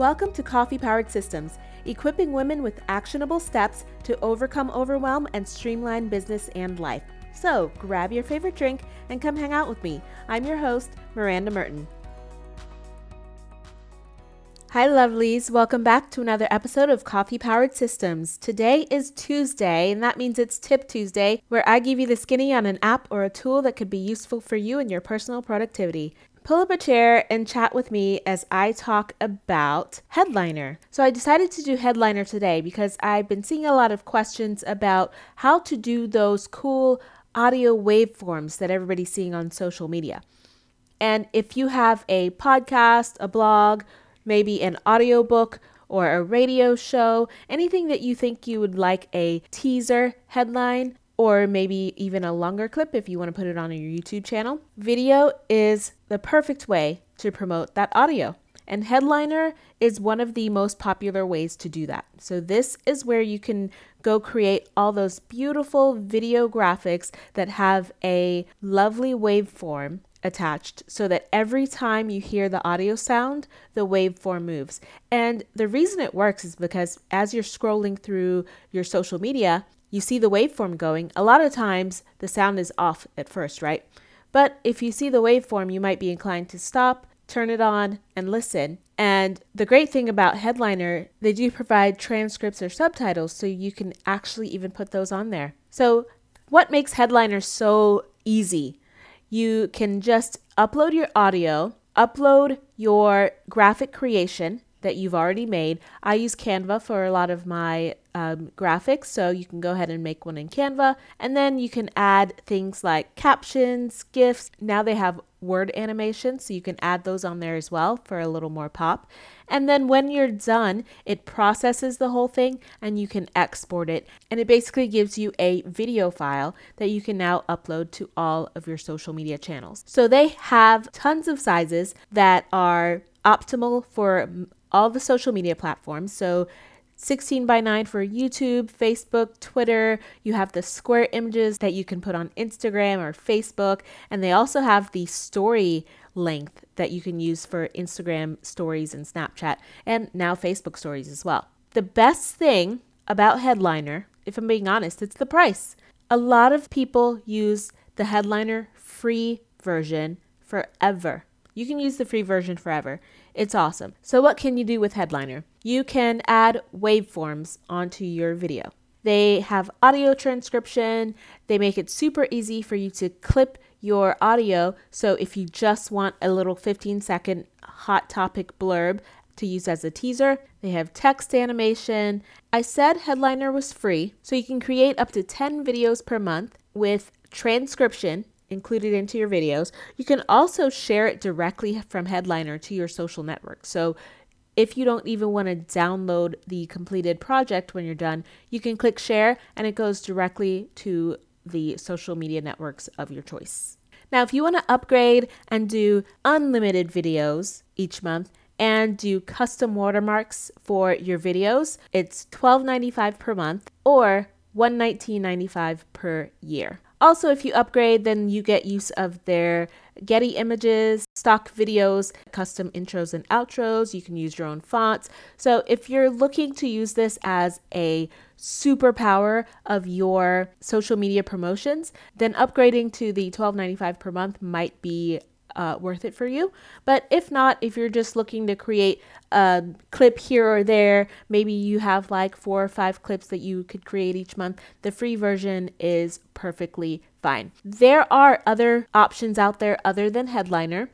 Welcome to Coffee Powered Systems, equipping women with actionable steps to overcome overwhelm and streamline business and life. So grab your favorite drink and come hang out with me. I'm your host, Miranda Merten. Hi, lovelies. Welcome back to another episode of Coffee Powered Systems. Today is Tuesday, and that means it's Tip Tuesday, where I give you the skinny on an app or a tool that could be useful for you in your personal productivity. Pull up a chair and chat with me as I talk about Headliner. So, I decided to do Headliner today because I've been seeing a lot of questions about how to do those cool audio waveforms that everybody's seeing on social media. And if you have a podcast, a blog, maybe an audiobook or a radio show, anything that you think you would like a teaser headline or maybe even a longer clip if you want to put it on your YouTube channel. Video is the perfect way to promote that audio. And Headliner is one of the most popular ways to do that. So, this is where you can go create all those beautiful video graphics that have a lovely waveform attached so that every time you hear the audio sound, the waveform moves. And the reason it works is because as you're scrolling through your social media, you see the waveform going. A lot of times the sound is off at first, right? But if you see the waveform, you might be inclined to stop, turn it on, and listen. And the great thing about Headliner, they do provide transcripts or subtitles, so you can actually even put those on there. So, what makes Headliner so easy you can just upload your audio, upload your graphic creation that you've already made. I use Canva for a lot of my um, graphics, so you can go ahead and make one in Canva. And then you can add things like captions, GIFs. Now they have word animations, so you can add those on there as well for a little more pop. And then when you're done, it processes the whole thing and you can export it. And it basically gives you a video file that you can now upload to all of your social media channels. So they have tons of sizes that are optimal for all the social media platforms. So 16 by 9 for YouTube, Facebook, Twitter. You have the square images that you can put on Instagram or Facebook. And they also have the story length that you can use for Instagram stories and Snapchat, and now Facebook stories as well. The best thing about Headliner, if I'm being honest, it's the price. A lot of people use the Headliner free version forever. You can use the free version forever. It's awesome. So, what can you do with Headliner? You can add waveforms onto your video. They have audio transcription. They make it super easy for you to clip your audio. So, if you just want a little 15 second hot topic blurb to use as a teaser, they have text animation. I said Headliner was free, so you can create up to 10 videos per month with transcription included into your videos. You can also share it directly from Headliner to your social network. So if you don't even want to download the completed project when you're done, you can click share and it goes directly to the social media networks of your choice. Now, if you want to upgrade and do unlimited videos each month and do custom watermarks for your videos, it's $12.95 per month or $119.95 per year. Also, if you upgrade, then you get use of their Getty images, stock videos, custom intros and outros. You can use your own fonts. So, if you're looking to use this as a superpower of your social media promotions, then upgrading to the $12.95 per month might be uh, worth it for you. But if not, if you're just looking to create a clip here or there, maybe you have like four or five clips that you could create each month, the free version is perfectly fine. There are other options out there other than Headliner.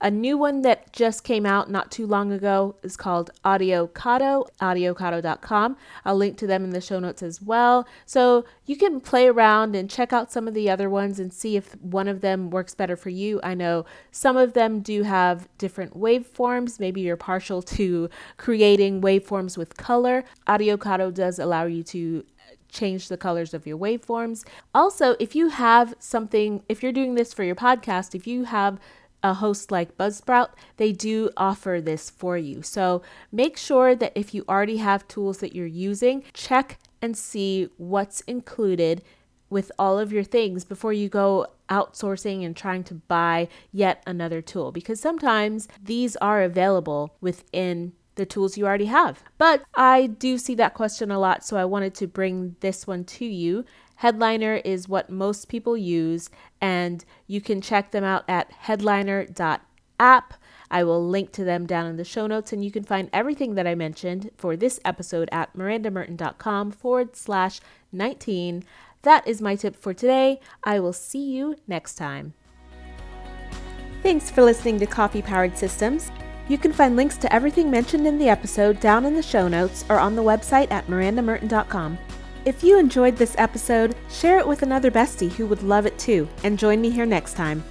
A new one that just came out not too long ago is called Audiocado, audiocado.com. I'll link to them in the show notes as well. So you can play around and check out some of the other ones and see if one of them works better for you. I know some of them do have different waveforms. Maybe you're partial to creating waveforms with color. Audiocado does allow you to change the colors of your waveforms. Also, if you have something, if you're doing this for your podcast, if you have a host like Buzzsprout, they do offer this for you. So make sure that if you already have tools that you're using, check and see what's included with all of your things before you go outsourcing and trying to buy yet another tool because sometimes these are available within the tools you already have. But I do see that question a lot, so I wanted to bring this one to you. Headliner is what most people use, and you can check them out at headliner.app. I will link to them down in the show notes, and you can find everything that I mentioned for this episode at mirandamerten.com forward slash 19. That is my tip for today. I will see you next time. Thanks for listening to Coffee Powered Systems. You can find links to everything mentioned in the episode down in the show notes or on the website at mirandamerten.com. If you enjoyed this episode, share it with another bestie who would love it too, and join me here next time.